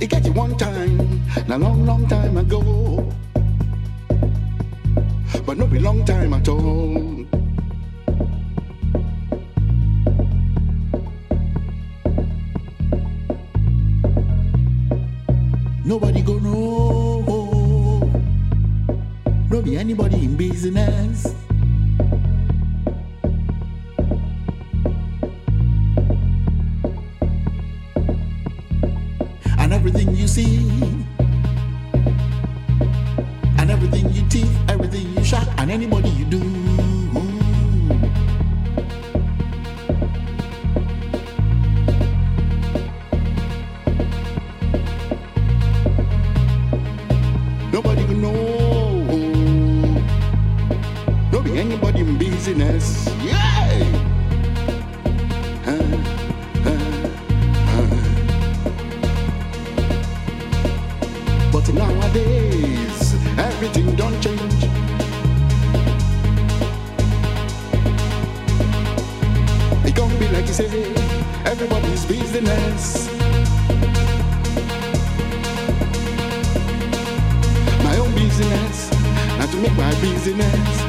It got you one time, a long, long time ago. But not be long time at all. Nobody go no. know, not be anybody in business. make my business.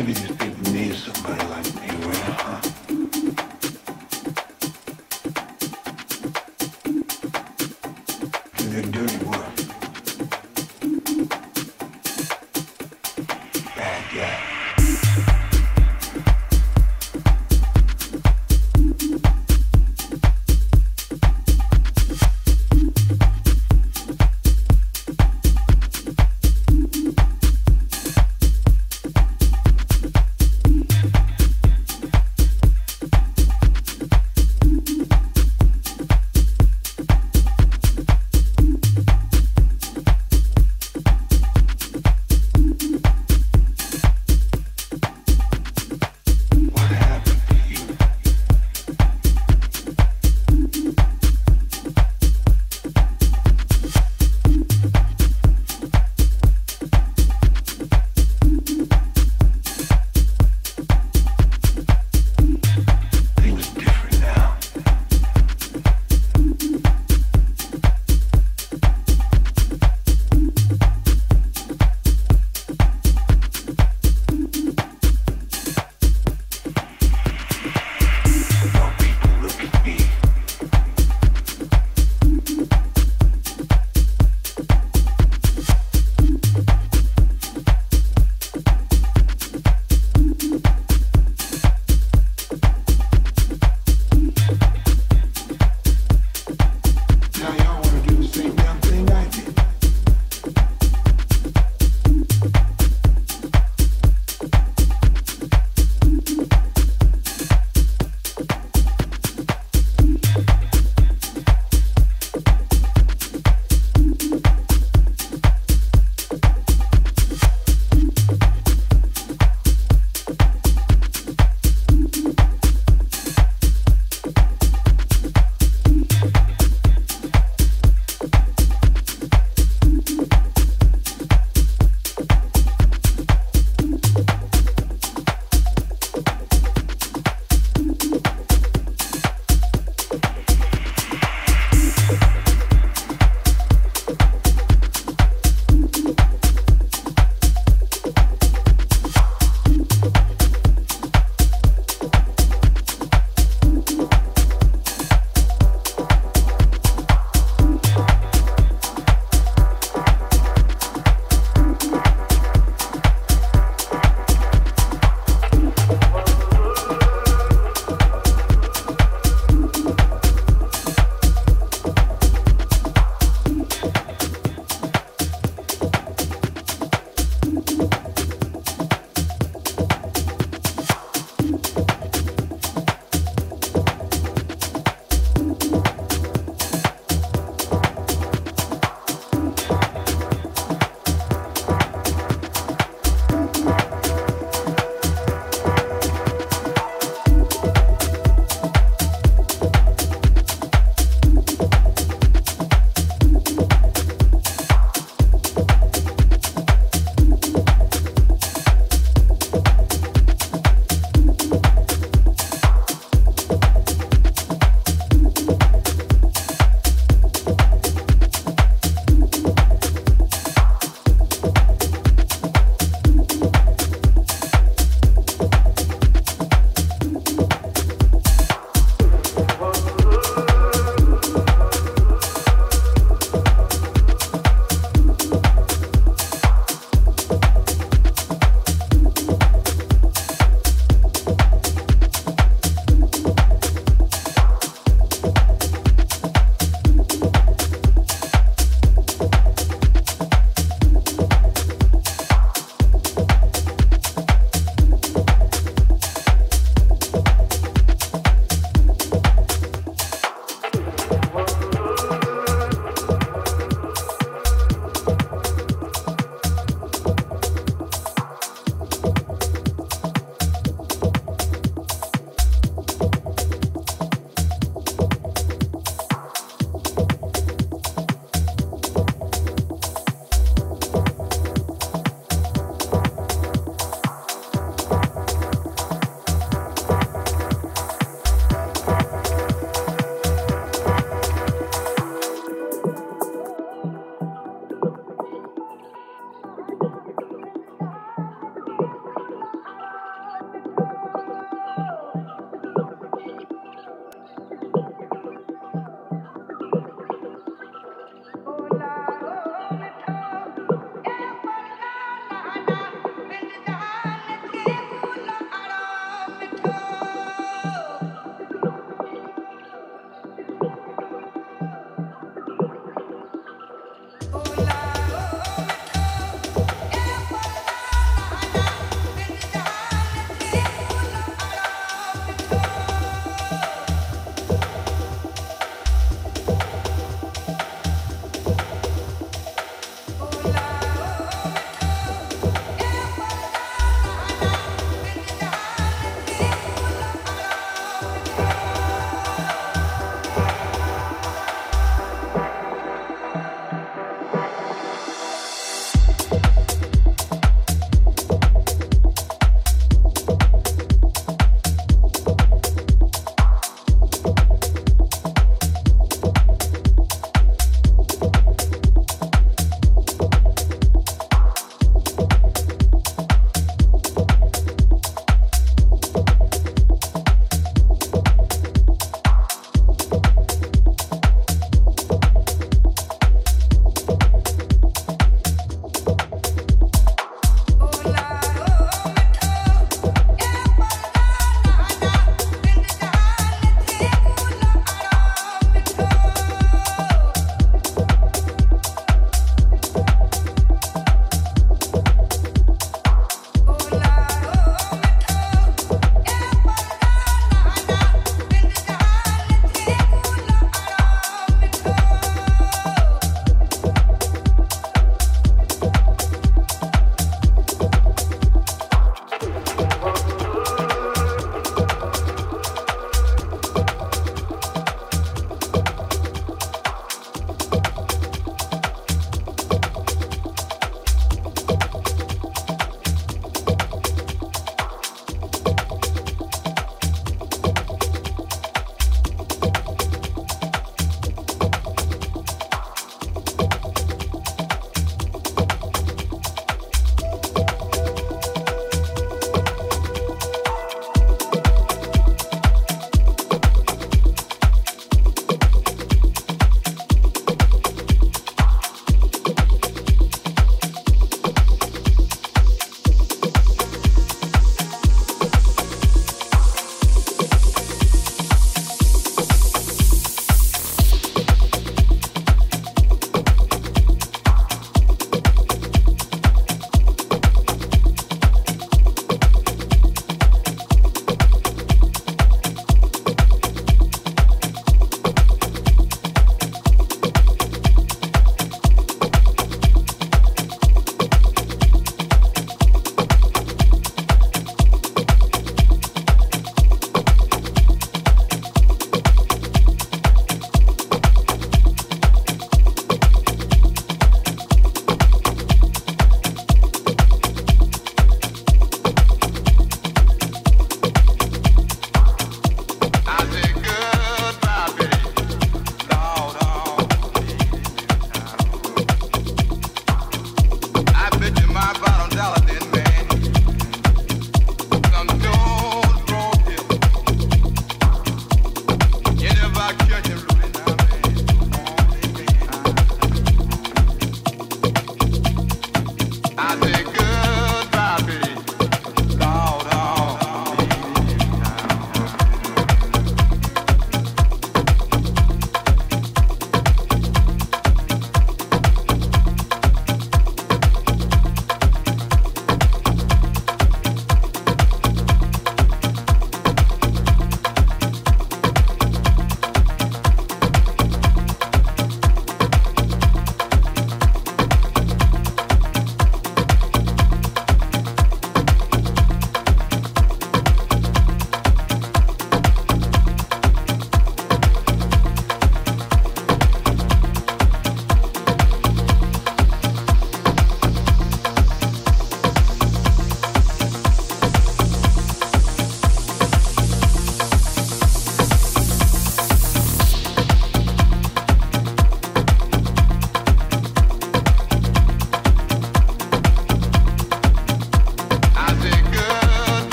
acredito.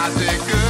I said, good.